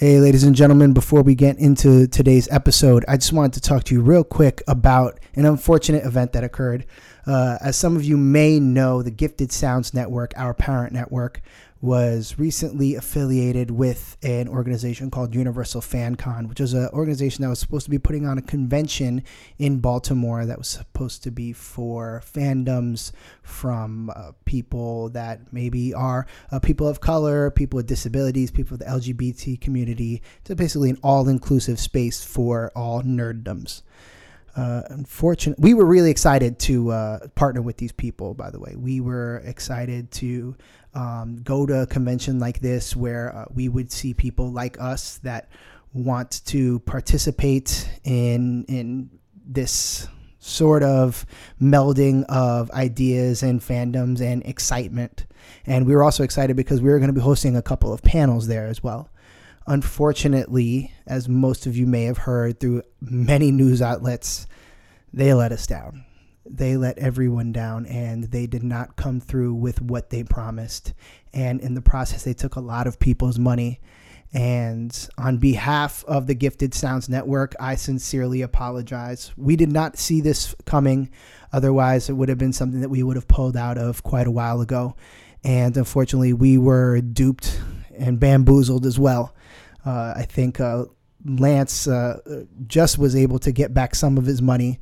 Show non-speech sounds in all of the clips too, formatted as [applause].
Hey, ladies and gentlemen, before we get into today's episode, I just wanted to talk to you real quick about an unfortunate event that occurred. Uh, as some of you may know, the Gifted Sounds Network, our parent network, was recently affiliated with an organization called Universal Fan Con, which was an organization that was supposed to be putting on a convention in Baltimore that was supposed to be for fandoms from uh, people that maybe are uh, people of color, people with disabilities, people with the LGBT community. So basically, an all inclusive space for all nerddoms. Uh, unfortunately, we were really excited to uh, partner with these people. By the way, we were excited to um, go to a convention like this where uh, we would see people like us that want to participate in in this sort of melding of ideas and fandoms and excitement. And we were also excited because we were going to be hosting a couple of panels there as well. Unfortunately, as most of you may have heard through many news outlets, they let us down they let everyone down and they did not come through with what they promised. And in the process, they took a lot of people's money. And on behalf of the Gifted Sounds Network, I sincerely apologize. We did not see this coming. Otherwise, it would have been something that we would have pulled out of quite a while ago. And unfortunately, we were duped and bamboozled as well. Uh, I think uh, Lance uh, just was able to get back some of his money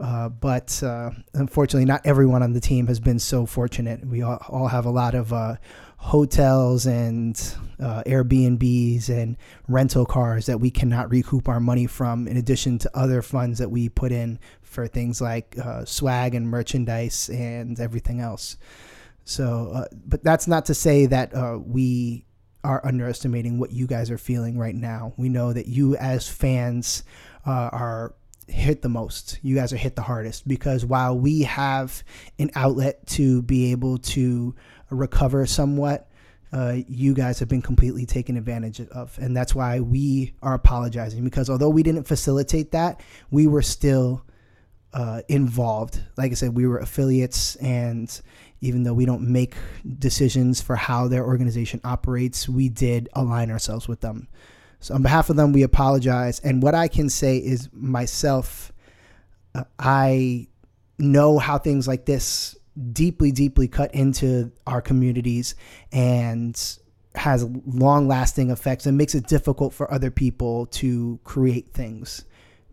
uh, but uh, unfortunately, not everyone on the team has been so fortunate. We all, all have a lot of uh, hotels and uh, Airbnbs and rental cars that we cannot recoup our money from, in addition to other funds that we put in for things like uh, swag and merchandise and everything else. So, but that's not to say that we are underestimating what you guys are feeling right now. We know that you, as fans, are hit the most. You guys are hit the hardest because while we have an outlet to be able to recover somewhat, uh, you guys have been completely taken advantage of. And that's why we are apologizing because although we didn't facilitate that, we were still uh, involved. Like I said, we were affiliates, and even though we don't make decisions for how their organization operates, we did align ourselves with them. So, on behalf of them, we apologize. And what I can say is myself, uh, I know how things like this deeply, deeply cut into our communities and has long lasting effects and makes it difficult for other people to create things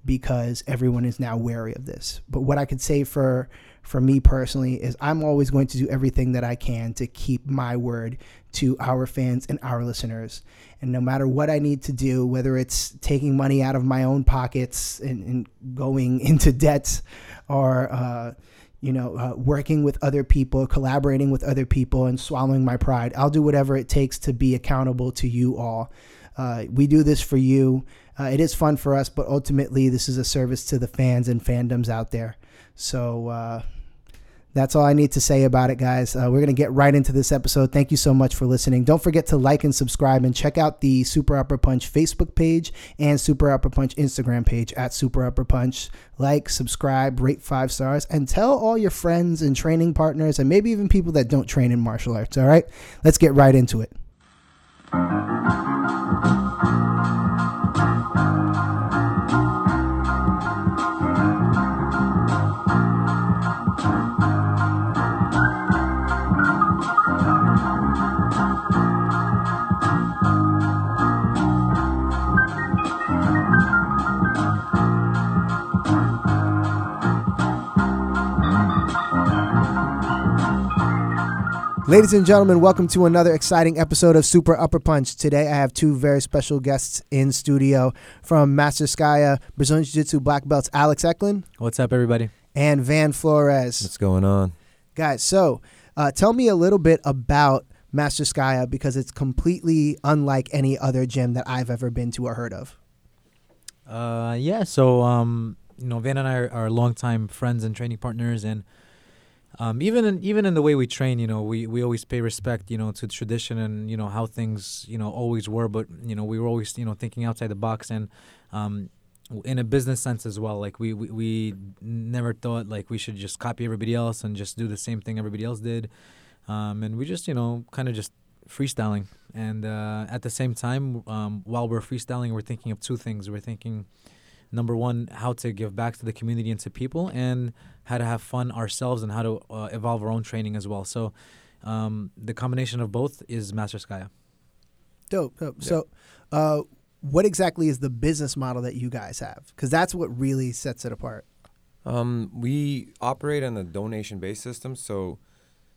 because everyone is now wary of this. But what I could say for for me personally is I'm always going to do everything that I can to keep my word to our fans and our listeners. And no matter what I need to do, whether it's taking money out of my own pockets and, and going [laughs] into debt or, uh, you know, uh, working with other people, collaborating with other people, and swallowing my pride, I'll do whatever it takes to be accountable to you all. Uh, we do this for you. Uh, it is fun for us, but ultimately, this is a service to the fans and fandoms out there. So, uh, that's all I need to say about it, guys. Uh, we're going to get right into this episode. Thank you so much for listening. Don't forget to like and subscribe and check out the Super Upper Punch Facebook page and Super Upper Punch Instagram page at Super Upper Punch. Like, subscribe, rate five stars, and tell all your friends and training partners and maybe even people that don't train in martial arts. All right? Let's get right into it. Ladies and gentlemen, welcome to another exciting episode of Super Upper Punch. Today I have two very special guests in studio from Masterskaya Brazilian Jiu Jitsu black belts, Alex Eklund. What's up, everybody? And Van Flores. What's going on? Guys, so uh, tell me a little bit about Masterskaya because it's completely unlike any other gym that I've ever been to or heard of. Uh, yeah, so, um, you know, Van and I are, are longtime friends and training partners, and um, even in even in the way we train, you know, we, we always pay respect, you know, to tradition and you know how things you know always were. But you know, we were always you know thinking outside the box and um, in a business sense as well. Like we, we we never thought like we should just copy everybody else and just do the same thing everybody else did. Um, and we just you know kind of just freestyling. And uh, at the same time, um, while we're freestyling, we're thinking of two things. We're thinking, number one, how to give back to the community and to people, and how to have fun ourselves and how to uh, evolve our own training as well. So um, the combination of both is Masterskaya. Dope, dope. So, uh, what exactly is the business model that you guys have? Because that's what really sets it apart. Um, we operate on a donation-based system, so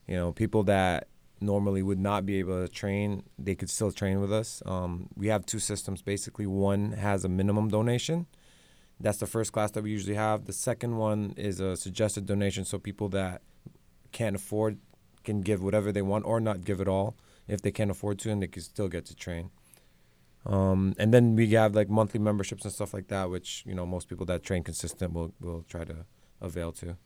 you know people that normally would not be able to train, they could still train with us. Um, we have two systems. Basically, one has a minimum donation. That's the first class that we usually have. The second one is a suggested donation, so people that can't afford can give whatever they want or not give it all if they can't afford to, and they can still get to train. Um, and then we have like monthly memberships and stuff like that, which you know most people that train consistent will will try to avail to.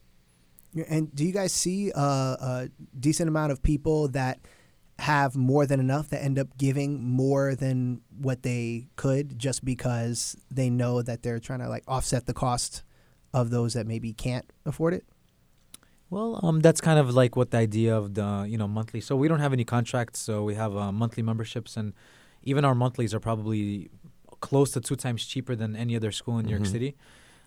And do you guys see a, a decent amount of people that have more than enough that end up giving more than what they could just because they know that they're trying to like offset the cost of those that maybe can't afford it? Well, um, that's kind of like what the idea of the you know monthly. So we don't have any contracts, so we have uh, monthly memberships, and even our monthlies are probably close to two times cheaper than any other school in New York Mhm. City.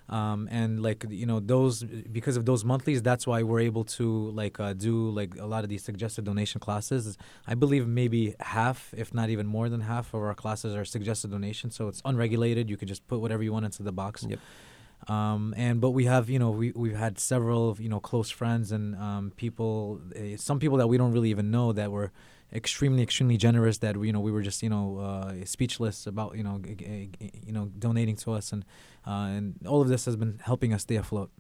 Um, and like you know those because of those monthlies, that's why we're able to like uh, do like a lot of these suggested donation classes. I believe maybe half, if not even more than half, of our classes are suggested donation. So it's unregulated. You could just put whatever you want into the box. Yep. Um, and but we have you know we we've had several you know close friends and um, people uh, some people that we don't really even know that were extremely extremely generous that we, you know we were just you know uh, speechless about you know g- g- g- you know donating to us and uh, and all of this has been helping us stay afloat.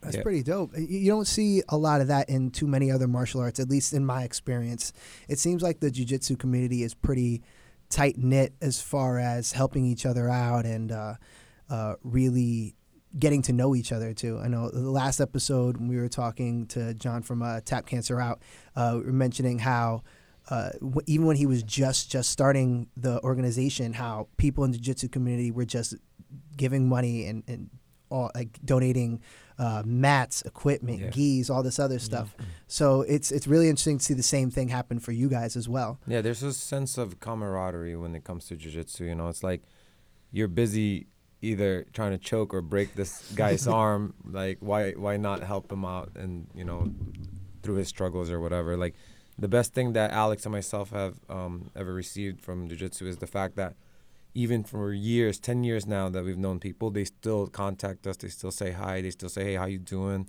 That's Yeah. pretty dope. You you don't see a lot of that in too many other martial arts, at least in my experience. It seems like the jiu-jitsu community is pretty tight knit as far as helping each other out and uh, uh, really getting to know each other too. I know the last episode when we were talking to John from uh, Tap Cancer Out, uh, we were mentioning how. Uh, w- even when he was just just starting the organization, how people in the jiu-jitsu community were just giving money and, and all like donating uh, mats, equipment, Yeah. gis, all this other stuff. So it's it's really interesting to see the same thing happen for you guys as well. Yeah, there's a sense of camaraderie when it comes to jujitsu. You know, it's like you're busy either trying to choke or break this [laughs] guy's arm. Like, why why not help him out and you know through his struggles or whatever. Like, the best thing that Alex and myself have um, ever received from jujitsu is the fact that even for years, ten years now that we've known people, they still contact us. They still say hi. They still say, "Hey, how you doing?"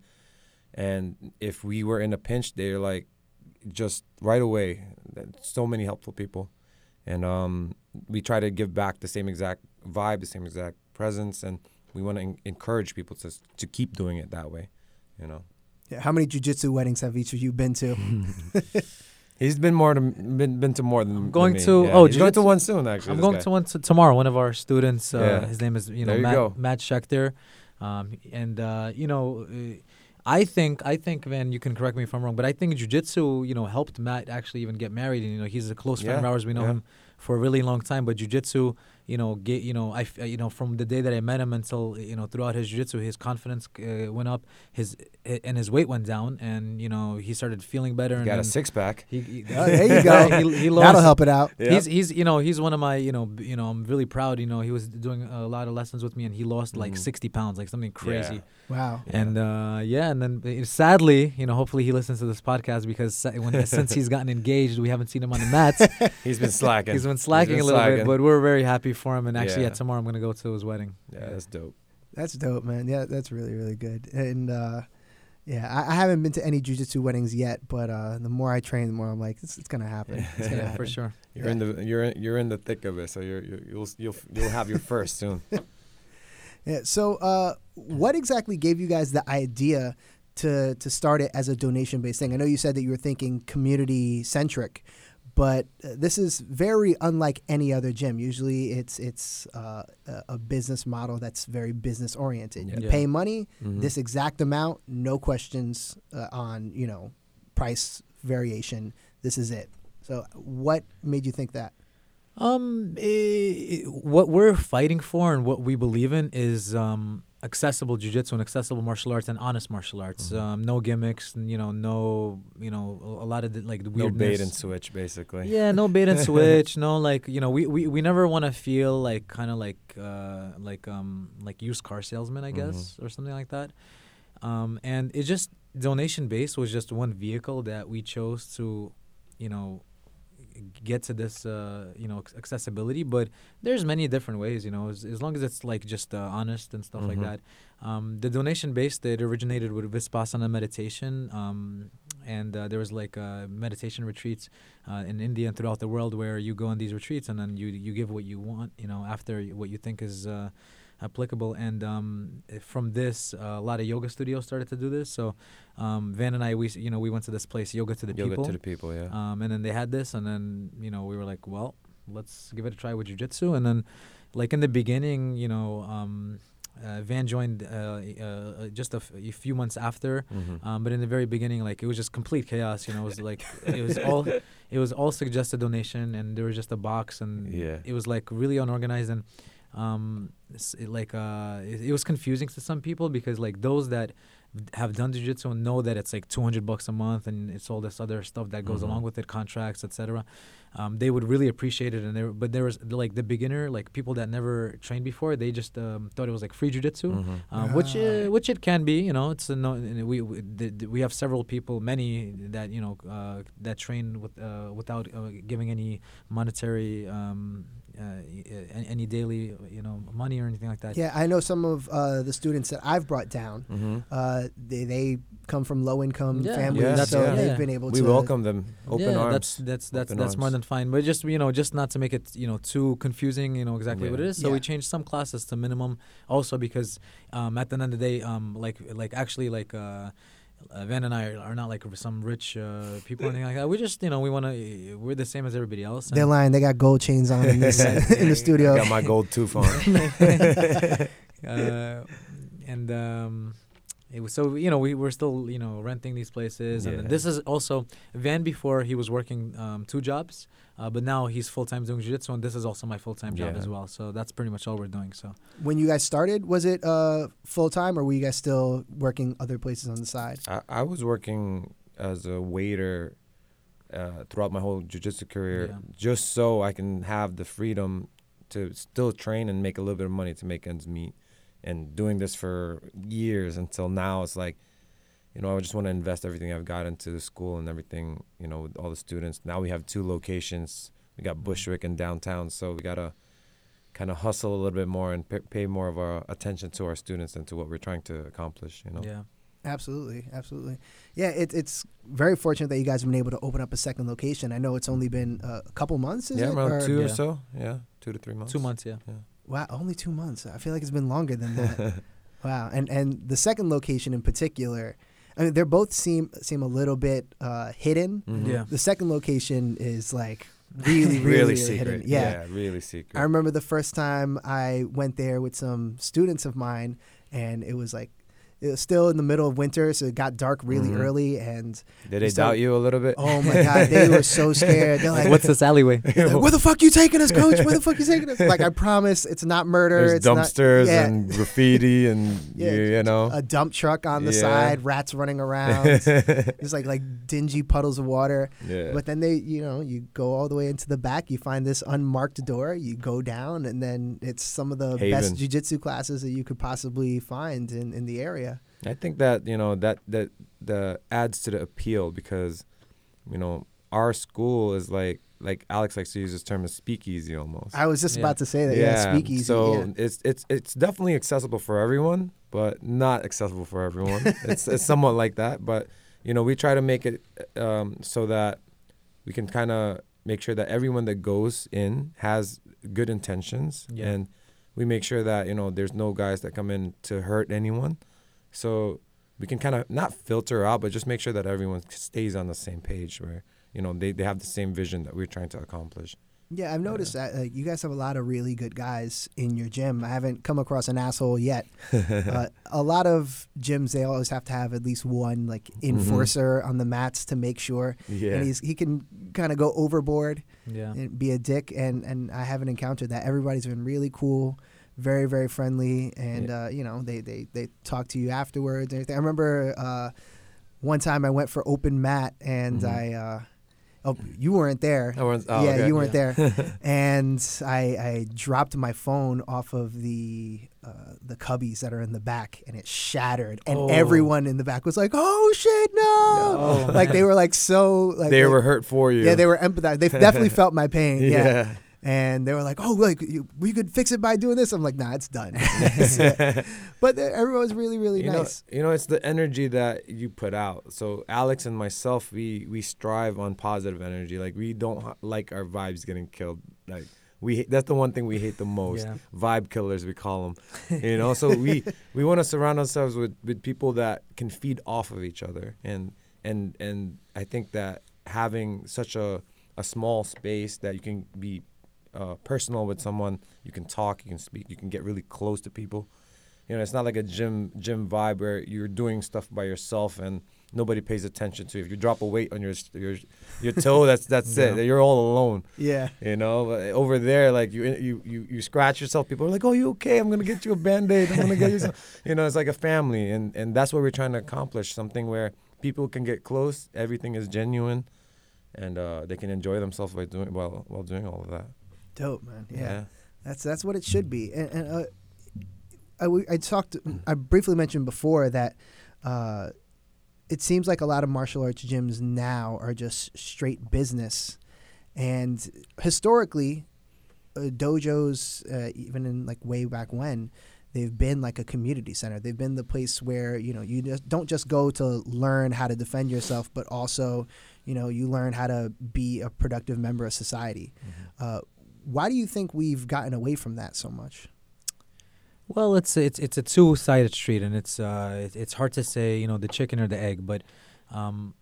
And if we were in a pinch, they're like, just right away. So many helpful people, and um, we try to give back the same exact vibe, the same exact presence, and we want to en- encourage people to to keep doing it that way. You know, Yeah, How many jujitsu weddings have each of you been to? [laughs] he's been more to been been to more than I'm than going me. to- Yeah, oh, he's going to one soon. Actually, I'm going guy. to one t- tomorrow. One of our students, uh, Yeah. his name is you know you Matt, go. Matt Schechter, um, and uh, you know. Uh, I think I think Van, you can correct me if I'm wrong, but I think jujitsu, you know, helped Matt actually even get married. And you know, he's a close friend of ours. We know yeah. him for a really long time. But jujitsu, you know, get you know, I f- you know, from the day that I met him until you know, throughout his jiu-jitsu, his confidence uh, went up, his and his weight went down, and you know, he started feeling better. He and got a six pack. He, he- [laughs] Oh, there you go. [laughs] he, he lost, That'll help it out. He's he's you know he's one of my you know you know I'm really proud you know he was doing a lot of lessons with me and he lost like Mhm. 60 pounds like something crazy Yeah. Wow. And uh, yeah and then uh, sadly you know hopefully he listens to this podcast because when [laughs] since he's gotten engaged we haven't seen him on the mats [laughs] He's been slacking. he's been slacking been a little bit but we're very happy for him and actually yeah, Yeah. tomorrow I'm gonna go to his wedding yeah, that's dope. That's dope, man. Yeah, that's really really good. And uh, yeah, I, I haven't been to any jujitsu weddings yet, but uh, the more I train, the more I'm like, it's, it's gonna happen. It's gonna [laughs] yeah happen. for sure You're in the you're in, you're in the thick of it, so you're, you're you'll you'll you'll have your first soon. Yeah. So, uh, what exactly gave you guys the idea to to start it as a donation based thing? I know you said that you were thinking community centric, but uh, this is very unlike any other gym. Usually, it's it's uh, a- business model that's very business oriented. Yeah. You Yeah. pay money, Mhm. this exact amount, no questions uh, on you know price variation. This is it. So, what made you think that? Um, eh, what we're fighting for and what we believe in is um accessible jujitsu and accessible martial arts and honest martial arts. Mhm. Um, no gimmicks, you know, no, you know, a lot of the, like the No bait and switch, basically. Yeah, no bait and [laughs] switch. no, like you know, we we, we never want to feel like kind of like uh like um like used car salesman, I guess, or something like that. Um, and it just donation based was just one vehicle that we chose to, you know, get to this uh you know accessibility. But there's many different ways, you know, as, as long as it's like just uh, honest and stuff like Mhm. that. Um, the donation based that originated with Vipassana meditation, um, and uh, there was like uh, meditation retreats uh, in India and throughout the world where you go on these retreats and then you you give what you want, you know, after what you think is uh, applicable. And um, from this, uh, a lot of yoga studios started to do this. So um, Van and I, we you know, we went to this place, Yoga to the Yoga People, to the people, yeah. um, and then they had this, and then you know we were like, well, let's give it a try with jujitsu, and then like in the beginning, you know. Um, uh, Van joined uh, uh, uh, just a, f- a few months after, Mhm. um, but in the very beginning, like it was just complete chaos. You know, it was like it was [laughs] all it was all suggested donation, and there was just a box, and Yeah. it was like really unorganized, and um, it, like uh, it, it was confusing to some people because like those that have done jiu-jitsu know that it's like 200 bucks a month and it's all this other stuff that goes Mhm. along with it contracts etc um, they would really appreciate it and there but there was like the beginner like people that never trained before they just um, thought it was like free jiu-jitsu Mhm. um, which Ah. uh, which it can be. You know, it's a no, we we, the, the- we have several people, many that you know uh, that train with uh, without uh, giving any monetary um, any, any daily you know money or anything like that. Yeah, I know some of uh, the students that I've brought down. Mhm. Uh, they they come from low income Yeah. families, Yeah, so yeah. they've been able We to. welcome them open yeah, arms. that's that's that's that's more than fine. But just you know, just not to make it you know too confusing. You know exactly what it is. So Yeah. we changed some classes to minimum, also because um, at the end of the day, um, like like actually like. Uh, uh, Van and I are, are not like some rich uh, people or anything like that. We just, you know, we want to. We're the same as everybody else. They're lying. They got gold chains on in, this, [laughs] in the studio. I got my gold tooth on. [laughs] uh, and um, it was so you know we were still you know renting these places, and this is also Van. Before he was working um, two jobs, uh, but now he's full time doing jiu-jitsu, and this is also my full time job Yeah. as well. So that's pretty much all we're doing. So When you guys started, was it uh, full time, or were you guys still working other places on the side? I, I was working as a waiter uh, throughout my whole jiu-jitsu career Yeah. just so I can have the freedom to still train and make a little bit of money to make ends meet. And doing this for years until now, it's like, you know, I just want to invest everything I've got into the school and everything, you know, with all the students. Now we have two locations. We got Bushwick and downtown, so we got to kind of hustle a little bit more and pay, pay more of our attention to our students and to what we're trying to accomplish, you know. yeah, Absolutely, absolutely. Yeah, it, it's very fortunate that you guys have been able to open up a second location. I know it's only been uh, a couple months, is yeah, it? around Or- two Yeah. or so. Yeah, two to three months. two months. Yeah, Wow, only two months. I feel like it's been longer than that. [laughs] wow, and and the second location in particular, I mean, they both seem seem a little bit uh, hidden. Mhm. Yeah. The second location is like [laughs] really, really, really, secret. hidden. Yeah. really secret. I remember the first time I went there with some students of mine, and it was like it was still in the middle of winter, so it got dark really Mhm. early, and Did they so- doubt you a little bit? oh my god, they were so [laughs] scared. They're like, what's this alleyway? [laughs] like, "Where the fuck you taking us, coach? Where the fuck you taking us?" Like, I [laughs] promise, it's not murder. There's it's not- dumpsters yeah. and graffiti and Yeah, you, you know. a dump truck on the Yeah. side, rats running around. It's like like dingy puddles of water. yeah. But then they, you know, you go all the way into the back. You find this unmarked door. You go down, and then it's some of the best jujitsu classes that you could possibly find in, in the area. I think that you know that that the adds to the appeal because you know our school is like like Alex likes to use this term as speakeasy almost. I was just Yeah. about to say that. Yeah, speakeasy. So yeah. it's it's it's definitely accessible for everyone, but not accessible for everyone. [laughs] it's it's somewhat like that, but you know we try to make it um, so that we can kind of make sure that everyone that goes in has good intentions, Yeah. and we make sure that you know there's no guys that come in to hurt anyone. So we can kind of not filter out, but just make sure that everyone stays on the same page where you know they, they have the same vision that we're trying to accomplish. Yeah, I've noticed that uh, you guys have a lot of really good guys in your gym. I haven't come across an asshole yet. [laughs] uh, a lot of gyms they always have to have at least one like enforcer on the mats to make sure, Yeah. and he's he can kind of go overboard Yeah, and be a dick. And and I haven't encountered that. Everybody's been really cool, very very friendly, and uh, you know they they they talk to you afterwards. And everything. I remember uh, one time I went for open mat, and Mhm. I. Uh, Oh, you weren't there. Oh, yeah, okay. you weren't Yeah. there. [laughs] and I, I dropped my phone off of the uh, the cubbies that are in the back, and it shattered. And Oh. everyone in the back was like, "Oh shit, no!" No. like they were like so like they were hurt for you. yeah, they were empathized. They definitely [laughs] felt my pain. Yeah. yeah. And they were like, "Oh, like you, we could fix it by doing this." I'm like, "Nah, it's done." [laughs] [laughs] but everyone was really, really you nice. Know, you know, it's the energy that you put out. So Alex and myself, we we strive on positive energy. Like we don't like our vibes getting killed. Like we that's the one thing we hate the most. Yeah. Vibe killers, we call them. [laughs] You know, so we we want to surround ourselves with with people that can feed off of each other. And and and I think that having such a a small space that you can be uh, personal with someone, you can talk, you can speak, you can get really close to people. You know, it's not like a gym gym vibe where you're doing stuff by yourself and nobody pays attention to. you. If you drop a weight on your your your [laughs] toe, that's that's Yeah. it. You're all alone. Yeah. You know, But over there, like you you you you scratch yourself. People are like, "Oh, you okay? I'm gonna get you a band aid. I'm gonna get you some." [laughs] You know, it's like a family, and and that's what we're trying to accomplish. Something where people can get close. Everything is genuine, and uh, they can enjoy themselves by doing while while doing all of that. Dope, man. Yeah. yeah. That's that's what it should be. And, and uh, I, we- I talked. I briefly mentioned before that uh, it seems like a lot of martial arts gyms now are just straight business, and historically, uh, dojos, uh, even in like way back when, they've been like a community center. They've been the place where you know you just don't just go to learn how to defend yourself, but also you know you learn how to be a productive member of society. Uh, why do you think we've gotten away from that so much? Well, it's it's it's a two-sided street, and it's uh it's hard to say, you know, the chicken or the egg. But um,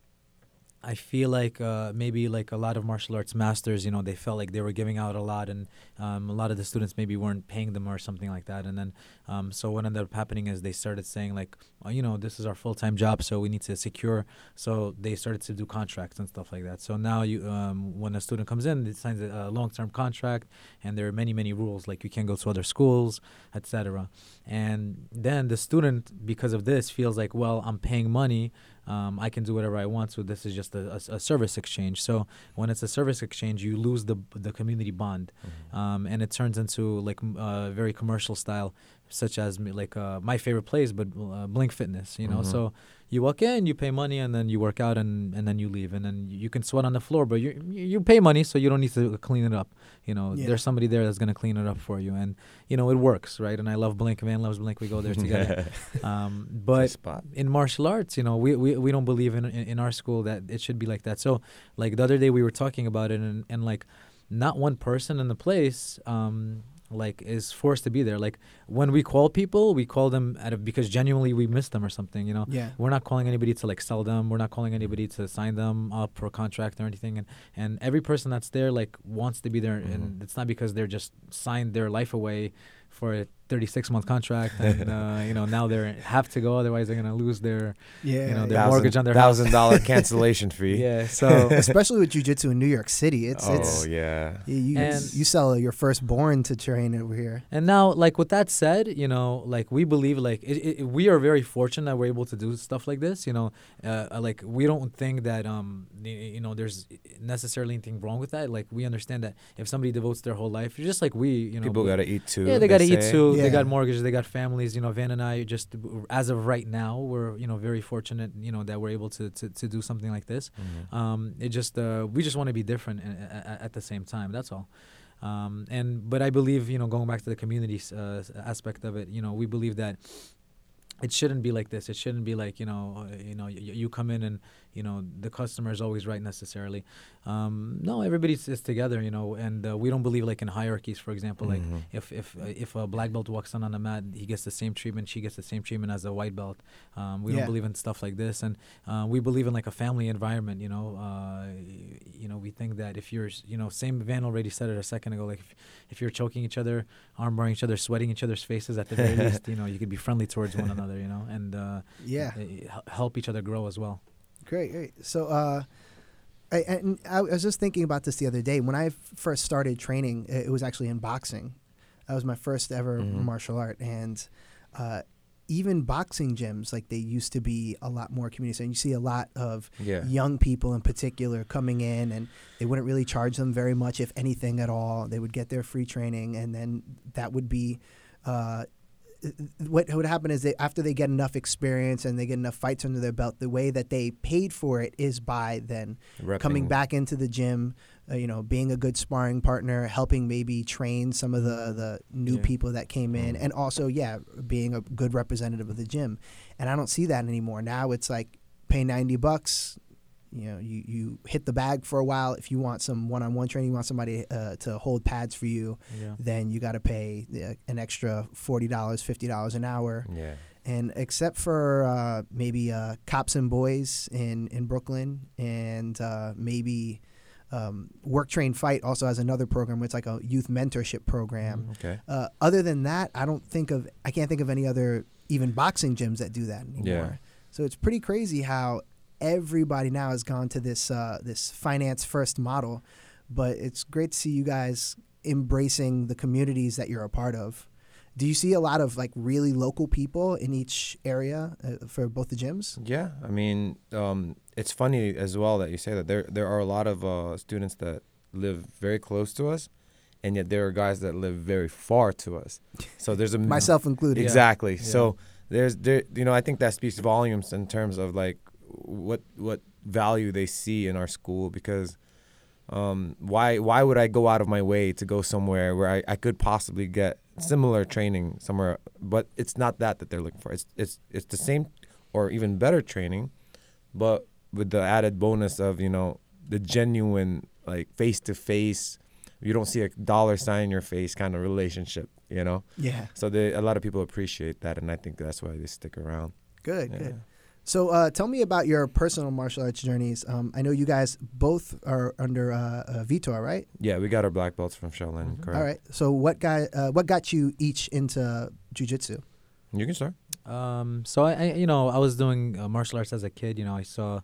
I feel like uh, maybe like a lot of martial arts masters, you know, they felt like they were giving out a lot, and um, a lot of the students maybe weren't paying them or something like that. And then um, so what ended up happening is they started saying like, oh, you know, this is our full-time job, so we need to secure. So they started to do contracts and stuff like that. So now you, um, when a student comes in, they signs a, a long-term contract, and there are many many rules like you can't go to other schools, etc. And then the student, because of this, feels like, well, I'm paying money. Um, I can do whatever I want. So this is just a, a, a service exchange. So when it's a service exchange, you lose the the community bond, um, and it turns into like uh, very commercial style, such as like uh, my favorite place, but uh, Blink Fitness. You know, Mhm. so you walk in, you pay money, and then you work out, and, and then you leave, and then you can sweat on the floor, but you you pay money, so you don't need to clean it up. You know, Yeah. there's somebody there that's gonna clean it up for you, and you know it works, right? And I love Blink. Van loves Blink. We go there together. [laughs] [laughs] um, but spot. in martial arts, you know, we, we, we don't believe in, in in our school that it should be like that. So, like the other day, we were talking about it, and, and like, not one person in the place, um, like, is forced to be there. Like, when we call people, we call them out of because genuinely we miss them or something. You know, Yeah. we're not calling anybody to like sell them. We're not calling anybody to sign them up for a contract or anything. And and every person that's there like wants to be there, and Mhm. it's not because they're just signed their life away for a 36 month contract, and [laughs] uh, you know now they have to go, otherwise they're gonna lose their Yeah. You know, their yeah. mortgage on their house. thousand dollar [laughs] cancellation fee. yeah. [laughs] So Especially with jujitsu in New York City, it's oh it's yeah. you, you, And- you sell your firstborn to train over here. And now, like with that said, you know, like we believe, like it, it, we are very fortunate that we're able to do stuff like this. You know, uh, uh, like we don't think that um, you know, there's necessarily anything wrong with that. Like we understand that if somebody devotes their whole life, just like we, you know, People we- gotta eat too. Yeah, they got to eat say. Too. They got mortgages. They got families. You know, Van and I just, as of right now, we're you know very fortunate. You know that we're able to to, to do something like this. Mhm. Um, it just uh, we just want to be different a- a- at the same time. That's all. Um, and but I believe you know going back to the community uh, aspect of it, you know, we believe that it shouldn't be like this. It shouldn't be like you know, uh, you know, y- you come in and you know the customer is always right necessarily. Um, no, everybody is together, you know, and uh, we don't believe like in hierarchies. For example, like Mhm. if if uh, if a black belt walks in on the mat, he gets the same treatment. She gets the same treatment as a white belt. Um, we Yeah. don't believe in stuff like this, and uh, we believe in like a family environment. You know, uh, you know, we think that if you're, you know, same Van already said it a second ago. Like if, if you're choking each other, armbarring each other, sweating each other's faces, at the very [laughs] least, you know, you could be friendly towards one another. You know, and uh, Yeah. hel- help each other grow as well. Great, great. So, uh, I, and I was just thinking about this the other day. When I first started training, it was actually in boxing. That was my first ever Mhm. martial art, and uh, even boxing gyms like they used to be a lot more community. And you see a lot of Yeah. young people in particular coming in, and they wouldn't really charge them very much, if anything at all. They would get their free training, and then that would be. Uh, what would happen is they after they get enough experience and they get enough fights under their belt, the way that they paid for it is by then coming back into the gym, uh, you know, being a good sparring partner, helping maybe train some of the the new Yeah. people that came in, Mhm. and also yeah, being a good representative of the gym. And I don't see that anymore. Now it's like pay ninety bucks. You know, you, you hit the bag for a while. If you want some one on one training, you want somebody uh, to hold pads for you, Yeah. then you got to pay uh, an extra forty dollars, fifty dollars an hour. Yeah. And except for uh, maybe uh, Cops and Boys in, in Brooklyn and uh, maybe um, Work Train Fight also has another program where it's like a youth mentorship program. Okay. Uh, other than that, I don't think of, I can't think of any other even boxing gyms that do that anymore. Yeah. So it's pretty crazy how everybody now has gone to this uh, this finance first model. But it's great to see you guys embracing the communities that you're a part of. Do you see a lot of like really local people in each area uh, for both the gyms? Yeah, I mean, um, it's funny as well that you say that. There, there are a lot of uh, students that live very close to us, and yet there are guys that live very far to us. So there's a [laughs] Myself included. exactly. Yeah. So there's there, you know, I think that speaks volumes in terms of like what what value they see in our school because. Um, why why would I go out of my way to go somewhere where I, I could possibly get similar training somewhere but it's not that that they're looking for it's it's it's the same or even better training but with the added bonus of you know the genuine like face to face you don't see a dollar sign in your face kind of relationship you know Yeah. so they, a lot of people appreciate that and i think that's why they stick around Good. Yeah. Good. So uh, tell me about your personal martial arts journeys. Um, I know you guys both are under uh, uh, Vitor, right? yeah we got our black belts from shaolin Mhm. correct All right. So what guy? Uh, what got you each into jujitsu? you can start Um, so I, I, you know, I was doing uh, martial arts as a kid. You know, I saw,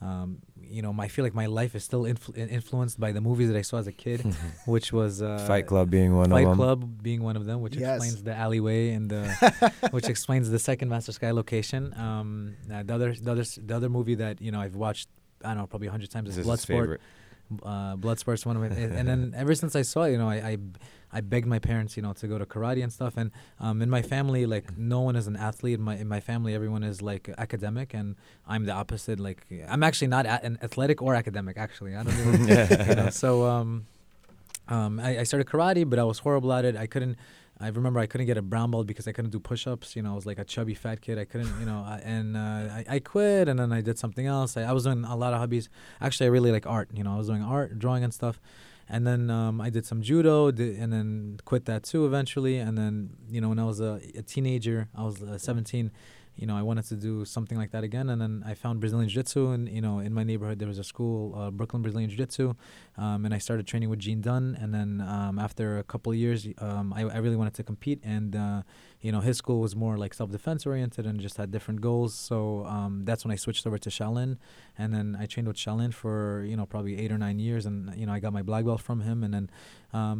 um, you know, my, I feel like my life is still influ- influenced by the movies that I saw as a kid, [laughs] which was uh, fight club being one Fight of them Club being one of them, which Yes. explains the alleyway and the, [laughs] which explains the second Masterskaya location. Um, uh, the other, the other, the other movie that you know I've watched, I don't know, probably a hundred times is is his Bloodsport. favorite Uh, Bloodsport's one of my, [laughs] and then ever since I saw it, you know, I, I, I begged my parents, you know, to go to karate and stuff. And um, in my family, like no one is an athlete. In my in my family, everyone is like academic, and I'm the opposite. Like I'm actually not a- an athletic or academic. Actually, I don't even, [laughs] you know, so um, um, I, I started karate, but I was horrible at it. I couldn't. I remember I couldn't get a brown belt because I couldn't do push-ups. You know, I was like a chubby fat kid. I couldn't, you know, I, and uh, I, I quit, and then I did something else. I, I was doing a lot of hobbies. Actually, I really like art. You know, I was doing art, drawing, and stuff. And then um, I did some judo, did, and then quit that too eventually. And then, you know, when I was a, a teenager, I was uh, 17. You know, I wanted to do something like that again, and then I found Brazilian Jiu-Jitsu, and you know, in my neighborhood there was a school, uh, Brooklyn Brazilian Jiu-Jitsu, um, and I started training with Gene Dunn. And then um, after a couple of years, um, I, I really wanted to compete, and uh, you know, his school was more like self-defense oriented and just had different goals. So um, that's when I switched over to Shaolin, and then I trained with Shaolin for you know probably eight or nine years, and you know I got my black belt from him, and then um,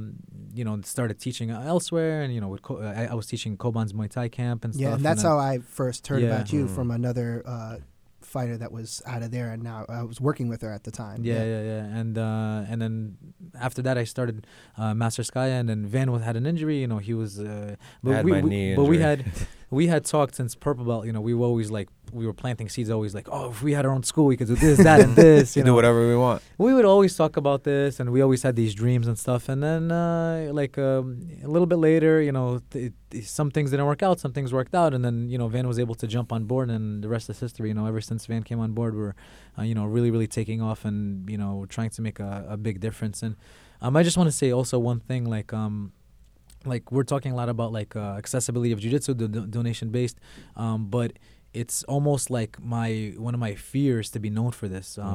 you know started teaching elsewhere, and you know with Ko- I, I was teaching Koban's Muay Thai camp and Yeah, stuff. and that's then, how I first heard Yeah. about you Mm. from another uh, fighter that was out of there, and now I was working with her at the time. Yeah, yeah, yeah, and uh, and then after that I started uh, Masterskaya, and then Van was- had an injury. You know, he was. Uh, but had we, my we- knee but we had [laughs] we had talked since purple belt. You know, we were always like we were planting seeds. Always like, oh, if we had our own school, we could do this, that, and [laughs] this. you You do whatever we want we would always talk about this, and we always had these dreams and stuff. And then, uh, like um, a little bit later, you know, th- th- some things didn't work out, some things worked out, and then you know, Van was able to jump on board, and the rest is history. You know, ever since Van came on board, we're, uh, you know, really, really taking off, and you know, trying to make a, a big difference. And um, I just want to say also one thing, like um, like we're talking a lot about like uh, accessibility of jiu-jitsu do- do- donation based um, but it's almost like my one of my fears to be known for this. Um,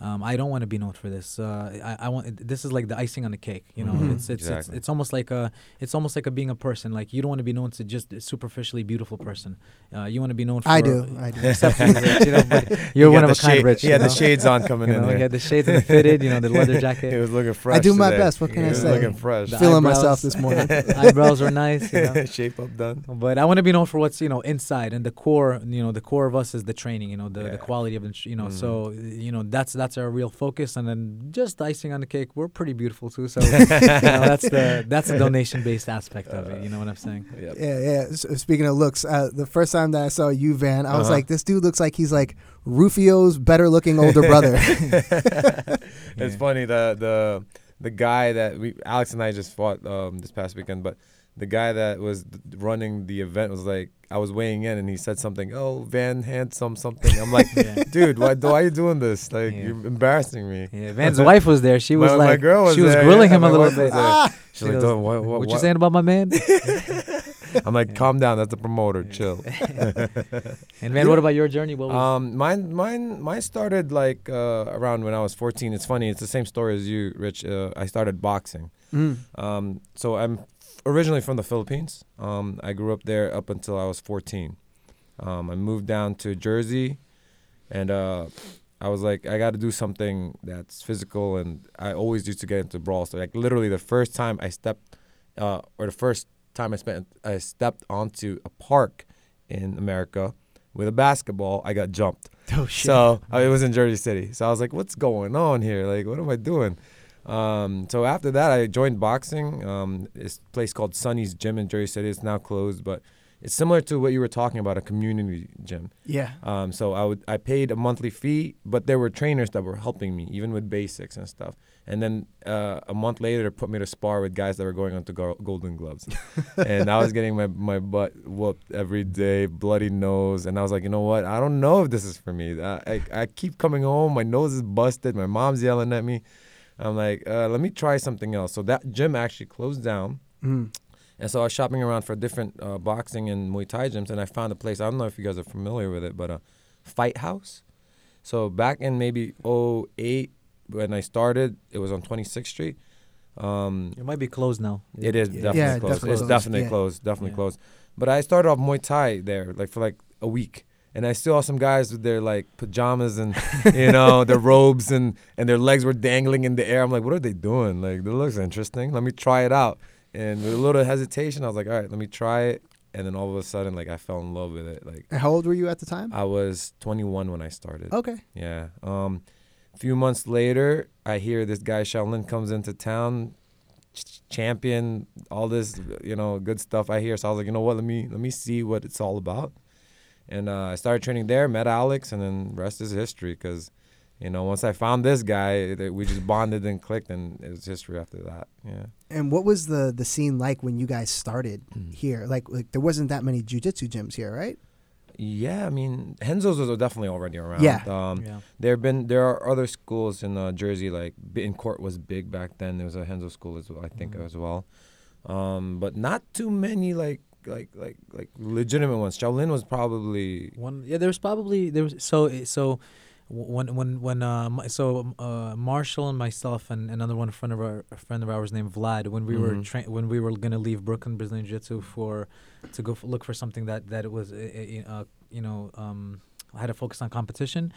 Mhm. um, I don't want to be known for this. Uh, I, I want this is like the icing on the cake. You know, Mhm. it's it's, Exactly. it's it's almost like a it's almost like a being a person. Like you don't want to be known to just a superficially beautiful person. Uh, you want to be known. for I do. I do. Except for you, Rich, you know, but [laughs] you're got one of the a kind, shade- Rich. He you had the shades on coming You in know, there. he had the shades and the fitted, you know, the leather jacket. [laughs] It was looking fresh. I do my today. best. What can he I was say? looking fresh. The Feeling eyebrows. myself this morning. [laughs] Eyebrows are nice. You know? Shape up done. But I want to be known for what's you know inside, and the core, you know, the core of us is the training, you know, the, Yeah. the quality of it, you know. Mhm. So you know that's that's our real focus, and then just icing on the cake. We're pretty beautiful too, so [laughs] you know, that's the that's the donation based aspect of it. You know what I'm saying? Yep. Yeah, yeah. S- speaking of looks, uh, the first time that I saw you, Van, I was Uh-huh. like, this dude looks like he's like Rufio's better looking older brother. [laughs] [laughs] It's Yeah. funny the the the guy that we Alex and I just fought um, this past weekend, but the guy that was running the event was like I was weighing in and he said something, "Oh, Van handsome something." I'm like, Yeah. [laughs] "Dude, why, why are you doing this? Like Yeah. you're embarrassing me." Yeah, Van's [laughs] wife was there. She was My- my like, girl was she was there, grilling yeah, him a my little bit. ah, She's She like, goes, what, what, what you saying about my man? [laughs] I'm like. "Calm down. That's the promoter. Chill." and Van, what about your journey? What was Um, mine, mine, mine started like uh, around when I was 14. It's funny. It's the same story as you, Rich. Uh, I started boxing. mm, Um, so I'm originally from the Philippines. Um, I grew up there up until I was 14. Um, I moved down to Jersey, and uh, I was like, I got to do something that's physical. And I always used to get into brawls. So like literally, the first time I stepped, uh, or the first time I spent, I stepped onto a park in America with a basketball. I got jumped. [laughs] oh shit. So uh, it was in Jersey City. So I was like, what's going on here? Like, what am I doing? Um, so after that, I joined boxing. Um, a place called Sunny's Gym in Jersey City. It's now closed, but it's similar to what you were talking about, a community gym. yeah. Um, so I would I paid a monthly fee, but there were trainers that were helping me, even with basics and stuff. And then uh, a month later, they put me to spar with guys that were going on to go- Golden Gloves, [laughs] and I was getting my my butt whooped every day, bloody nose. And I was like, you know what? I don't know if this is for me. I I, I keep coming home, my nose is busted, my mom's yelling at me. I'm like, uh, let me try something else. So that gym actually closed down. Mm. And so I was shopping around for different uh, boxing and Muay Thai gyms, and I found a place. I don't know if you guys are familiar with it, but a Fight House. So back in maybe 08, when I started, it was on 26th Street. Um, it might be closed now. it is Yeah, definitely yeah, closed. definitely it's closed, definitely yeah. closed. Definitely Yeah. closed. But I started off Muay Thai there, like for like a week, and I still saw some guys with their like pajamas and you know their [laughs] robes and and their legs were dangling in the air. I'm like, what are they doing? Like, this looks interesting. Let me try it out. And with a little hesitation, I was like, all right, let me try it. And then all of a sudden, like I fell in love with it. Like And how old were you at the time? I was 21 when I started. Okay. Yeah. Um, a few months later, I hear this guy Shaolin comes into town, ch- champion, all this, you know, good stuff. I hear, so I was like, you know what? Let me let me see what it's all about. And uh, I started training there, met Alex, and then rest is history. Cause, you know, once I found this guy, we just bonded and clicked, and it was history after that. Yeah. And what was the the scene like when you guys started Mm. here? Like, like there wasn't that many jujitsu gyms here, right? Yeah, I mean, Henzo's was definitely already around. Yeah. Um, yeah. There have been there are other schools in uh, Jersey like in court was big back then. There was a Henzo school as well, I think Mhm. as well, um, but not too many like like like like legitimate ones. Shaolin was probably One, yeah, there was probably there was so so when when when uh so uh Marshall and myself and another one friend of our a friend of ours named Vlad when we were Mhm. tra- when we were gonna leave Brooklyn Brazilian Jiu Jitsu for to go f- look for something that that it was uh, you know um I had to focus on competition.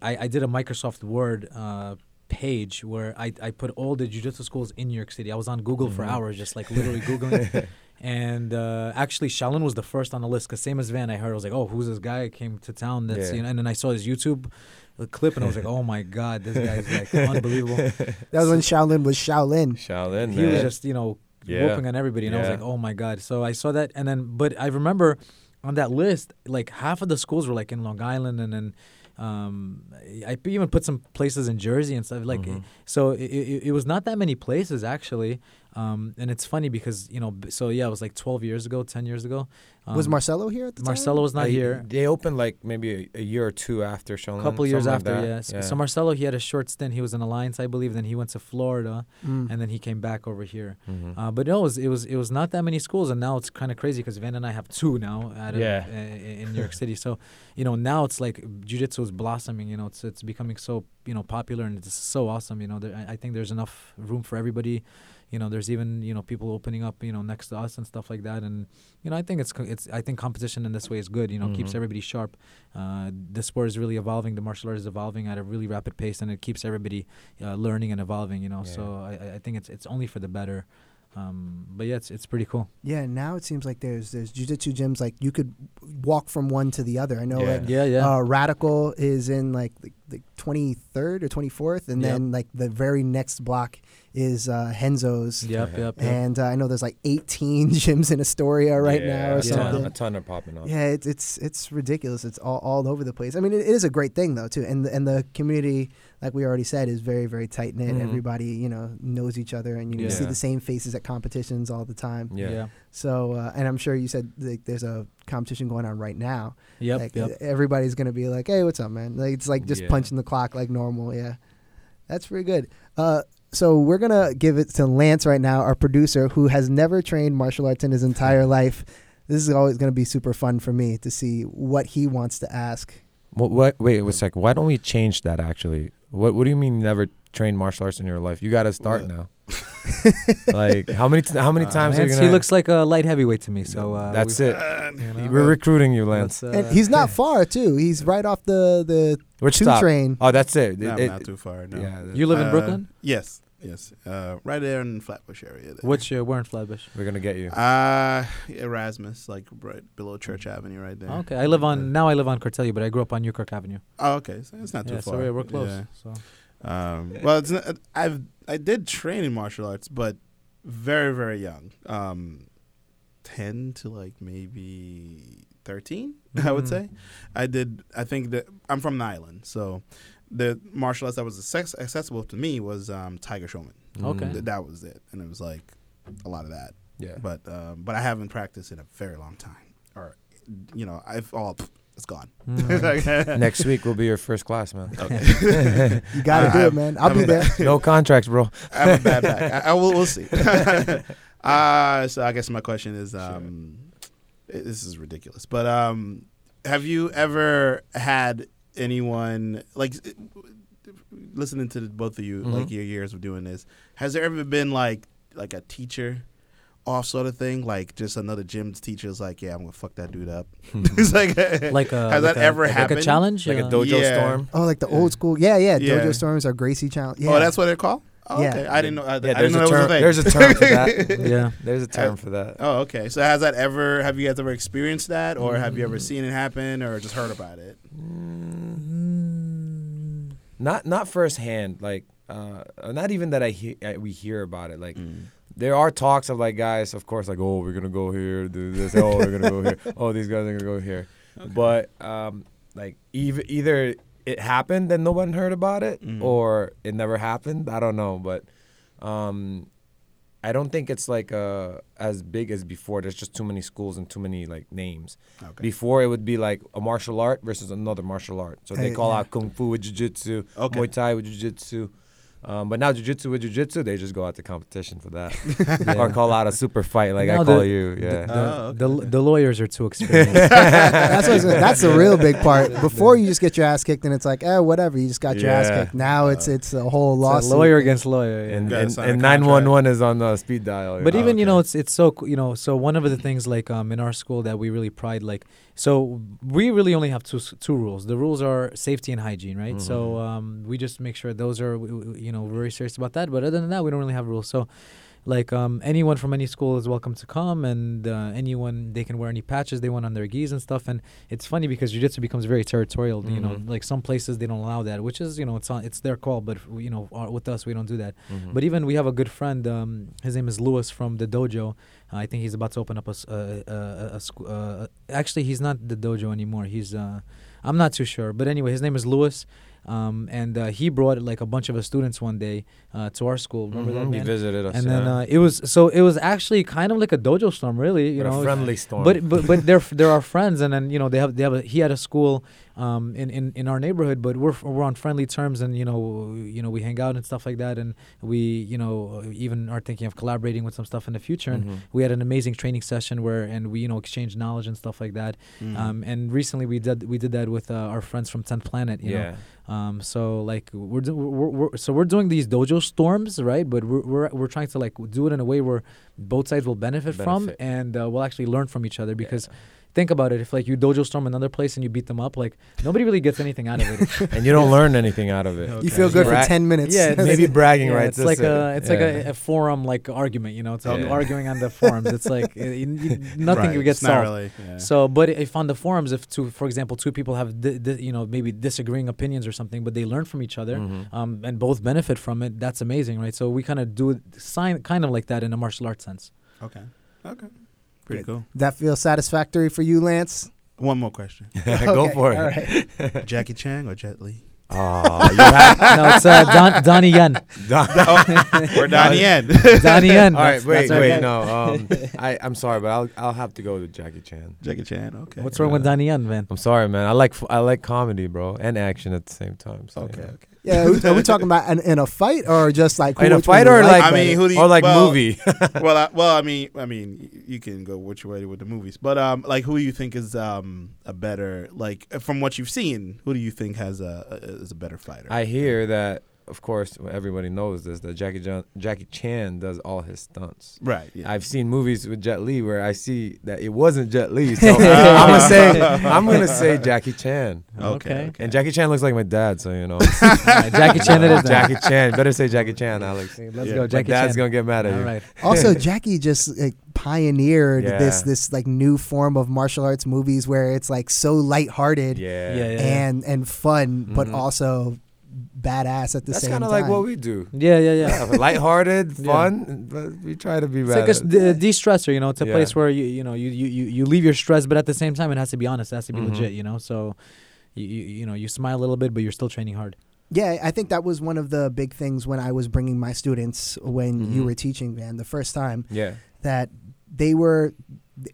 I I did a Microsoft Word uh page where I I put all the jiu-jitsu schools in New York City. I was on Google for Mhm. hours just like literally googling [laughs] and uh, actually, Shaolin was the first on the list because same as Van, I heard I was like, "Oh, who's this guy? Came to town." That's Yeah. you know, and then I saw his YouTube uh, clip and I was like, [laughs] "Oh my god, this guy's like unbelievable." [laughs] That was when Shaolin was Shaolin. Shaolin. he was just you know Yeah. whooping on everybody, and I was like, "Oh my god!" So I saw that, and then but I remember on that list, like half of the schools were like in Long Island, and then um, I p- even put some places in Jersey and stuff like. Mhm. So it, it, it was not that many places actually. Um, and it's funny because you know, so yeah, it was like 12 years ago, 10 years ago. Um, was Marcelo here at the Marcelo was not Like, here. They opened like maybe a, a year or two after Shaolin. A couple years after, like yeah. that. So, so Marcelo, he had a short stint. He was in Alliance, I believe. Then he went to Florida. Mm. and then he came back over here. Mhm. Uh, but no, it was, it was it was not that many schools, and now it's kind of crazy because Van and I have two now at Yeah. uh, in New York City. So, you know, now it's like jiu-jitsu is blossoming. You know, it's it's becoming so you know popular and it's so awesome. You know, there, I I think there's enough room for everybody. You know, there's even you know people opening up you know next to us and stuff like that. And you know, I think it's it's I think competition in this way is good. You know, keeps Mhm. everybody sharp. Uh, the sport is really evolving. The martial art is evolving at a really rapid pace, and it keeps everybody uh, learning and evolving. You know, Yeah. so I I- I think it's it's only for the better. Um, but yeah, it's it's pretty cool. Yeah, now it seems like there's there's jujitsu gyms like you could walk from one to the other. I know Yeah. like Yeah, yeah. uh, Radical is in like the, the 23rd or 24th, and Yep. then like the very next block is uh, Henzo's. yep, yep, yep. And uh, I know there's like 18 [laughs] gyms in Astoria right now or a ton- something. A ton are popping up. Yeah, it's it's it's ridiculous. It's all, all over the place. I mean, it, it is a great thing though too, and the, and the community, like we already said, is very very tight knit. Mhm. Everybody you know knows each other, and you see the same faces at competitions all the time. Yeah. So, uh, and I'm sure you said like, there's a competition going on right now. Yep, like, yep. Everybody's gonna be like, "Hey, what's up, man?" Like it's like just Yeah. punching the clock like normal. Yeah, that's pretty good. Uh, so we're gonna give it to Lance right now, our producer, who has never trained martial arts in his entire [laughs] life. This is always gonna be super fun for me to see what he wants to ask. What, what? Wait a sec. Why don't we change that? Actually, what? What do you mean never trained martial arts in your life? You got to start now. [laughs] like how many? T- how many Uh, times are you Lance, gonna? he looks like a light heavyweight to me. So uh, That's it. you know, We're recruiting you, Lance. uh, and he's not [laughs] far too. He's right off the the Which two stop? train. Oh, that's it. No, It- I'm it- not too far. No. yeah, You live in Uh, Brooklyn? Yes, yes. Uh, right there in Flatbush area. there. Which uh, we're in Flatbush. we're gonna get you. Uh, Erasmus, like right below Church Avenue, right there. Okay, I live Uh, on now. I live on Cortelyou, but I grew up on Newkirk Avenue. Oh, okay. So it's not too yeah, far. so we're, we're close. Yeah. So Um, well, it's not, I've I did train in martial arts, but very very young. Um, ten to like maybe 13 [laughs] I would Mhm. say. I did. I think that I'm from the island, so the martial arts that was accessible to me was um, Tiger Schulmann. Okay. Th- that was it, and it was like a lot of that. Yeah. But um, but I haven't practiced in a very long time, or you know, I've all it's gone. Mm. [laughs] Next week will be your first class, man. [laughs] You got to I- do I- it, man. I'll I'm be a there. [laughs] no contracts, bro. I have a bad back. I, I will. We'll see. uh, so I guess my question is, um, i- this is ridiculous, but um, have you ever had anyone like listening to the, both of you, Mhm. like your years of doing this? Has there ever been like like a teacher? Off sort of thing, like just another gym's teacher is like, yeah, I'm gonna fuck that dude up. [laughs] it's like, [laughs] like a, has like that a- ever like happened? a challenge? Like a Uh, dojo Yeah. storm. Oh, like the old school. Yeah, yeah. Yeah. Dojo Storms are Gracie Challenge. Yeah. Oh, that's what they're called. Oh, Yeah. okay. I didn't know. I, Yeah, I there's didn't know a that was a term. thing. There's a term for that. [laughs] yeah. There's a term for that. Oh, okay. So has that ever? Have you guys ever experienced that, or have you ever Mm. seen it happen, or just heard about it? Mm. Not not firsthand. Like uh, not even that I hear we hear about it. Like Mm. there are talks of like guys, of course, like oh we're gonna go here, do this. Oh we're gonna go here. [laughs] Oh these guys are gonna go here. But um, like either either it happened and no one heard about it, Mhm. or it never happened. I don't know, but um, I don't think it's like uh as big as before. There's just too many schools and too many like names. Okay. Before it would be like a martial art versus another martial art. So they call yeah. out kung fu with jiu-jitsu, Okay. Muay Thai with jiu-jitsu. Um, but now jiu-jitsu with jiu-jitsu, they just go out to competition for that. [laughs] or call out a super fight like I No, call you. Yeah. The, Oh, okay. the, the lawyers are too experienced. [laughs] that's what I was gonna- that's the real big part. Before you just get your ass kicked and it's like, eh, whatever, you just got your ass kicked. Now it's it's a whole It's a lawsuit. lawyer against lawyer. yeah. and gotta and, and 911 is on the speed dial. But Oh, even you know it's it's so you know so one of the things like um in our school that we really pride like so we really only have two two rules. The rules are safety and hygiene, right? So Mhm. um we just make sure those are you know very serious about that. But other than that, we don't really have rules. So like um anyone from any school is welcome to come and uh, anyone they can wear any patches they want on their gis and stuff and it's funny because jiu-jitsu becomes very territorial you know Mhm. like some places they don't allow that which is you know it's on it's their call but you know uh, with us we don't do that Mhm. but even we have a good friend. Um, his name is Lewis from the dojo. Uh, I think he's about to open up a a sc- uh, actually, he's not the dojo anymore. He's uh, I'm not too sure, but anyway, his name is Lewis. Um, and uh, he brought like a bunch of his students one day uh, to our school. Remember Mhm, that? He visited us. and then yeah. uh, it was so it was actually kind of like a dojo storm, really. You But know, a friendly storm. but but but [laughs] they're they're our friends, and then you know they have they have a, he had a school um in, in in our neighborhood, but we're we're on friendly terms, and you know you know we hang out and stuff like that, and we you know even are thinking of collaborating with some stuff in the future. And Mhm. we had an amazing training session where and we you know exchanged knowledge and stuff like that. Mm. Um, and recently we did we did that with uh, our friends from 10th Planet. You know? yeah. Um, so like we're, do- we're, we're so we're doing these dojo storms, right? But we're, we're we're trying to like do it in a way where both sides will benefit, from, and uh, we'll actually learn from each other. Because think about it, if like you dojo storm another place and you beat them up, like nobody really gets anything out of it. [laughs] and you don't [laughs] learn anything out of it. You feel good for 10 minutes. Yeah, Maybe bragging Yeah, right. it's like a it's like a, a forum like argument, you know. It's like Okay. arguing on the forums. It's like [laughs] uh, you, you, nothing right. gets it's not solved. really. Yeah. So, but if on the forums, if two, for example, two people have, di- di- you know, maybe disagreeing opinions or something, but they learn from each other, Mhm. um, and both benefit from it, that's amazing, right? So we kind of do it, sign, kind of like that in a martial arts sense. Okay. Okay. Pretty cool. that feels satisfactory for you, Lance? One more question: [laughs] Go Okay, for it. All right. [laughs] Jackie Chan or Jet Li? Oh, [laughs] you had no, it's uh, Don, Donnie Yen. or Donnie Yen? Donnie Yen. All right, That's- wait, that's our wait, no. Um, I, I'm sorry, but I'll, I'll have to go with Jackie Chan. Jackie Chan. Okay. What's wrong with Donnie Yen, man? I'm sorry, man. I like, f- I like comedy, bro, and action at the same time. So, Okay. you. Okay. Yeah, are we, talking about in, in a fight or just like who- In a fight or like, I mean, who do you- or like well- movie? [laughs] [laughs] well, I, well, I mean, I mean, you can go which way with the movies, but um, like, who do you think is um a better like from what you've seen? Who do you think has a, a is a better fighter? I hear that, of course, everybody knows this. That Jackie Chan, Jackie Chan does all his stunts. right. Yeah. I've seen movies with Jet Li where I see that it wasn't Jet Li. So [laughs] I'm gonna say, I'm gonna say [laughs] Jackie Chan. Okay. And Jackie Chan looks like my dad, so you know. Uh, [laughs] Jackie Chan it is. Jackie Chan. Better say Jackie Chan, Alex. Let's Yeah. go, Jackie my dad's Chan. gonna get mad at All you. right. Also, Jackie just like pioneered Yeah. this this like new form of martial arts movies where it's like so lighthearted Yeah. Yeah, yeah. and and fun, but Mhm. also badass at the That's same time. That's kind of like what we do. Yeah, yeah, yeah. Yeah, lighthearted, [laughs] Yeah. fun, but we try to be It's like a s- better. de- de-stressor, you know. It's a Yeah. place where you you know you, you you you leave your stress, but at the same time, it has to be honest. It has to be Mhm. legit, you know. So, you, you you know you smile a little bit, but you're still training hard. Yeah, I think that was one of the big things when I was bringing my students when you Mhm. were teaching, man, the first time yeah, that they were,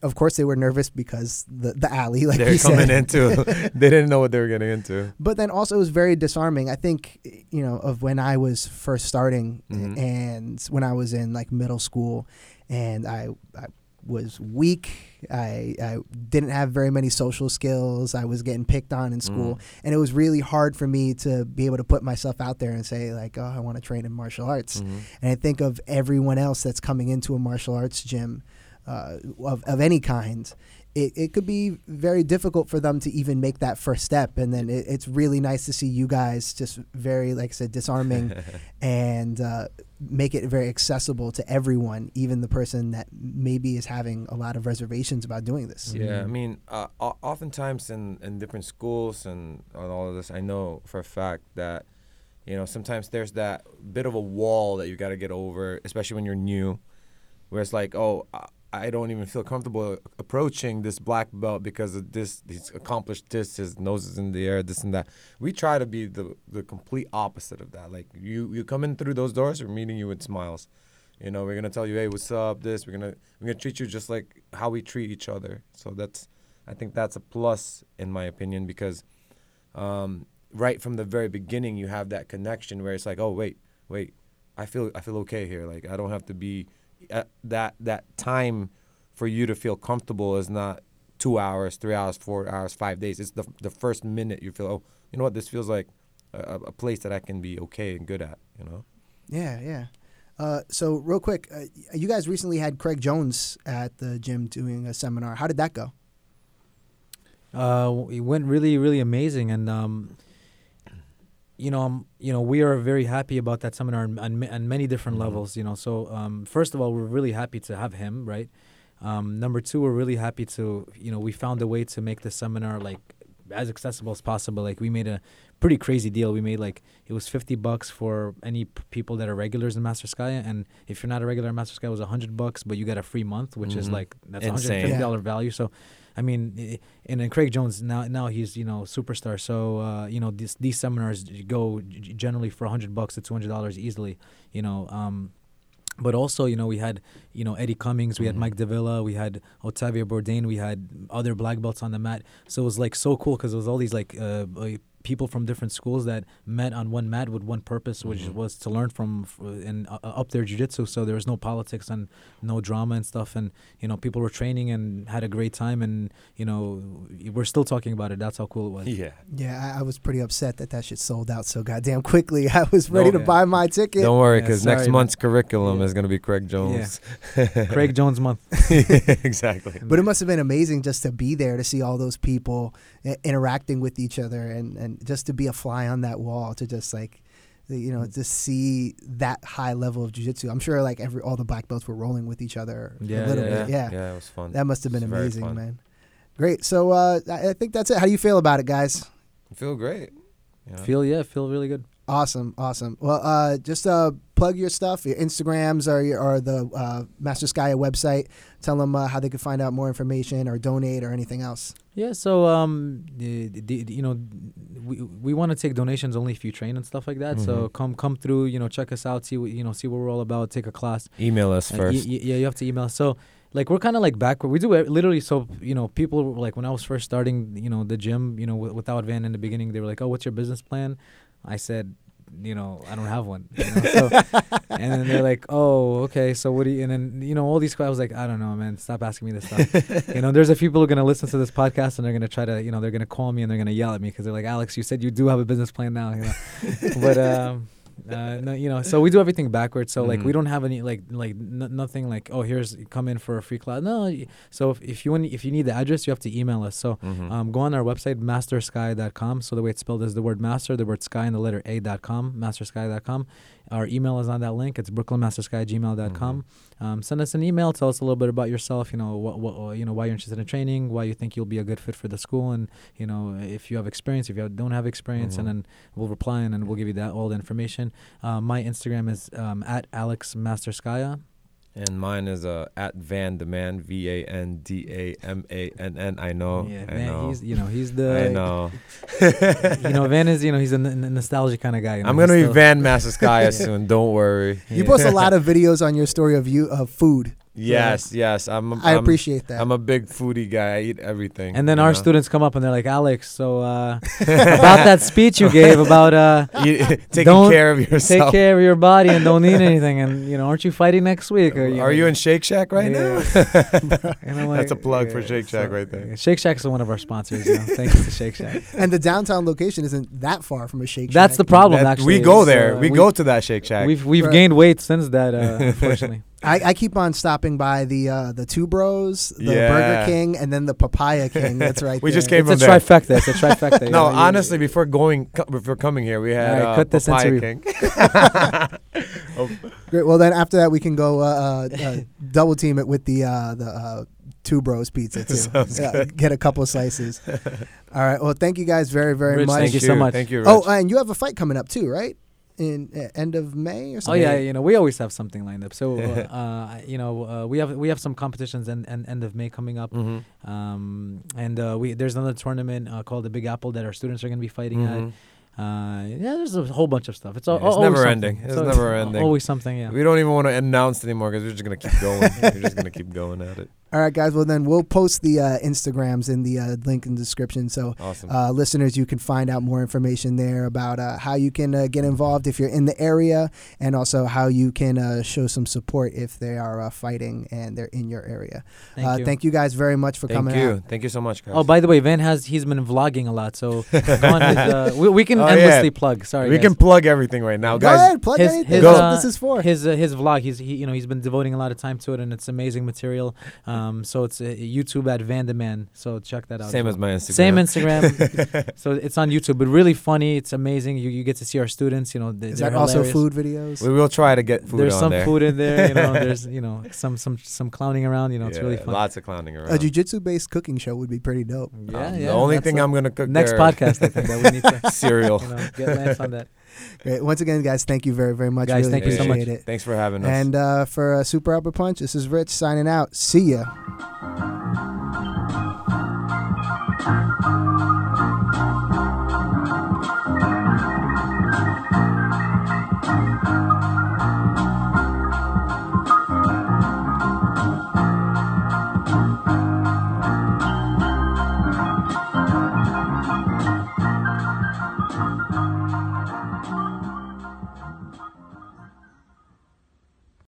of course, they were nervous because the the alley, [laughs] like they're coming said. into. [laughs] they didn't know what they were getting into. But then also it was very disarming. I think you know of when I was first starting Mhm. and when I was in like middle school, and I I was weak. I I didn't have very many social skills. I was getting picked on in school, Mm. and it was really hard for me to be able to put myself out there and say like, oh, I want to train in martial arts. Mhm. And I think of everyone else that's coming into a martial arts gym uh, of, of any kind. It, it could be very difficult for them to even make that first step. And then it, it's really nice to see you guys just very, like I said, disarming [laughs] and uh, make it very accessible to everyone, even the person that maybe is having a lot of reservations about doing this. Yeah, I Mhm. mean, uh, oftentimes in, in different schools and, and all of this, I know for a fact that, you know, sometimes there's that bit of a wall that you got to get over, especially when you're new, where it's like, oh, I- don't even feel comfortable approaching this black belt because of this. He's accomplished this. His nose is in the air. This and that. We try to be the the complete opposite of that. Like you, you come in through those doors, we're meeting you with smiles. You know, we're gonna tell you, hey, what's up? This. We're gonna we're gonna treat you just like how we treat each other. So that's, I think that's a plus in my opinion because, um, right from the very beginning, you have that connection where it's like, oh wait, wait, I feel I feel okay here. Like I don't have to be at that that time for you to feel comfortable is not two hours, three hours, four hours, five days. It's the the first minute you feel, oh, you know what, this feels like a, a place that I can be okay and good at. You know. Yeah, yeah. Uh, so real quick, uh, you guys recently had Craig Jones at the gym doing a seminar. How did that go? Uh, it went really, really amazing, and um, you know, um, you know, we are very happy about that seminar on, on, on many different Mhm. levels. You know, so um, first of all, we're really happy to have him, right? Um, number two, we're really happy to, you know, we found a way to make the seminar like as accessible as possible. Like we made a pretty crazy deal. We made like it was fifty bucks for any p- people that are regulars in Master Sky, and if you're not a regular in Master Sky, it was hundred bucks, but you get a free month, which is Mhm. like that's one hundred Insane. fifty dollar value. So. I mean, and then Craig Jones now now he's you know superstar. So uh, you know these these seminars go generally for hundred bucks to two hundred dollars easily. You know, um, but also you know we had you know Eddie Cummings, we had Mhm. Mike Davila, we had Otavio Bourdain, we had other black belts on the mat. So it was like so cool because it was all these like uh, uh, people from different schools that met on one mat with one purpose, which Mhm. was to learn from f- and uh, up their jiu-jitsu. So there was no politics and no drama and stuff, and you know people were training and had a great time, and you know we're still talking about it. That's how cool it was. Yeah. Yeah, I, I was pretty upset that that shit sold out so goddamn quickly. [laughs] I was ready No, to yeah. buy my ticket. Don't worry, because sorry, next month's curriculum Yeah. is gonna be Craig Jones. [laughs] Craig [laughs] Jones month. exactly. But it must have been amazing just to be there to see all those people i- interacting with each other and, and just to be a fly on that wall to just like, you know, to see that high level of jujitsu. I'm sure like every all the black belts were rolling with each other Yeah, a little yeah, bit. Yeah. yeah, it was fun. That must have been amazing, man. Great. So uh, I I think that's it. How do you feel about it, guys? I feel great. you know? Feel yeah, feel really good. Awesome, awesome. Well, uh, just uh, plug your stuff, your Instagrams or your, or the uh, Masterskaya website. Tell them uh, how they can find out more information or donate or anything else. Yeah, so um, the, the, the- you know, we we want to take donations only if you train and stuff like that. So Mhm. come come through, you know, check us out, see what you know, see what we're all about, take a class. Email us Uh, y- first. y- yeah, you have to email. us. So like we're kind of like backward. We do it literally. So you know, people were like when I was first starting, you know, the gym, you know, w- without Van in the beginning, they were like, "Oh, what's your business plan?" I said. You know, I don't have one. You know? so, [laughs] and then they're like, "Oh, okay. So what do you?" And then you know, all these. I was like, "I don't know, man. Stop asking me this stuff." [laughs] you know, there's a few people who are gonna listen to this podcast and they're gonna try to, you know, they're gonna call me and they're gonna yell at me because they're like, "Alex, you said you do have a business plan now." You know, [laughs] but um, uh, no, you know, so we do everything backwards. So like, we Mhm. don't have any like like n- nothing like, oh, here's come in for a free class. No, so if, if you want, if you need the address, you have to email us. So Mhm. um, go on our website, mastersky.com. So the way it's spelled is the word master, the word sky, and the letter A.com, mastersky.com. Our email is on that link. It's brooklynmastersky@gmail.com. Um, send us an email. Tell us a little bit about yourself. You know, what, what, you know, why you're interested in training, why you think you'll be a good fit for the school, and you know, if you have experience, if you have, don't have experience, Mhm. and then we'll reply and then we'll give you that all the information. Uh, my Instagram is um, at Alex Masterskaya. And mine is uh, at Vandamann V A N D A M A N N. I know. yeah, I Van, know. he's you know he's the I know. [laughs] you know Van is you know he's a n- n- nostalgic kind of guy. You know, I'm gonna be still- Van Masterskaya [laughs] soon. Don't worry. You Yeah. post a lot of videos on your story of you of food. Yes, yes. I'm. I I'm- appreciate that. I'm a big foodie guy. I eat everything. And then our know? students come up and they're like, Alex, so uh, [laughs] about that speech you gave about uh, [laughs] Eat- [laughs] taking Don't care of yourself. take care of your body and don't eat anything, and you know, aren't you fighting next week? Or, Are you in Shake Shack right Yeah. now? And I'm That's a like, plug for Shake Shack so- right there. yeah, Shake Shack is one of our sponsors. You know? Thank you to Shake Shack. and the downtown location isn't that far from a Shake Shack. That's the problem. That- actually, we go there. uh, we, go to that Shake Shack. We've we've Right. gained weight since that, uh, unfortunately. I, I keep on stopping by the uh, the Two Bros, the Yeah. Burger King, and then the Papaya King. That's right. [laughs] We just there. came it's a there. trifecta. It's a trifecta. [laughs] no, know, you- honestly, before going, before coming here, we had All right, uh, cut this Papaya interview. King. [laughs] Great. Well, then after that, we can go uh, uh, uh, double team it with the uh, the uh, Two Bros pizza too. Sounds Yeah, Get a couple slices. All right. Well, thank you guys very very Rich, much. thank you so much. Thank you. Rich. Oh, and you have a fight coming up too, right? In uh, end of May or something. Oh yeah, you know we always have something lined up. So [laughs] uh, uh, you know uh, we have we have some competitions and and end of May coming up. Mhm. Um, and uh, we there's another tournament uh, called the Big Apple that our students are going to be fighting Mhm. at. Uh, yeah, there's a whole bunch of stuff. It's, al- Yeah, it's always never something. ending. It's al- never ending. Always something. Yeah. We don't even want to announce anymore because we're just gonna keep going. [laughs] we're just gonna keep going at it. All right, guys. Well, then we'll post the uh, Instagrams in the uh, link in the description. So Awesome. uh, listeners, you can find out more information there about uh, how you can uh, get involved if you're in the area, and also how you can uh, show some support if they are uh, fighting and they're in your area. Thank uh, you. Thank you guys very much for Thank coming you. out. Thank you so much, guys. Oh, by the way, Van has he's been vlogging a lot, so go on his, uh, we, we can Oh, endlessly yeah. plug. Sorry, we guys. can plug everything right now, Go guys. ahead, plug his- anything. his, That's uh, this is for. his uh, his vlog. He's he you know he's been devoting a lot of time to it, and it's amazing material. Um, Um, so it's uh, YouTube at Vandamann. So check that out. Same as as my Instagram. Same Instagram. [laughs] so it's on YouTube, but really funny. It's amazing. You you get to see our students. You know, they, Is they're that also food videos? We will try to get food There's on some there. food in there. You know, there's [laughs] you know some some some clowning around. You know, it's Yeah, really fun. Lots of clowning around. A jujitsu based cooking show would be pretty dope. Yeah, Um, yeah. The only that's thing I'm gonna cook next there- podcast. I think that we need to [laughs] cereal. you know get Lance on that. Great. Once again, guys, thank you very, very much. Guys, really thank you so much. it. Thanks for having us. And uh, for uh, Super Upper Punch, this is Rich signing out. See ya.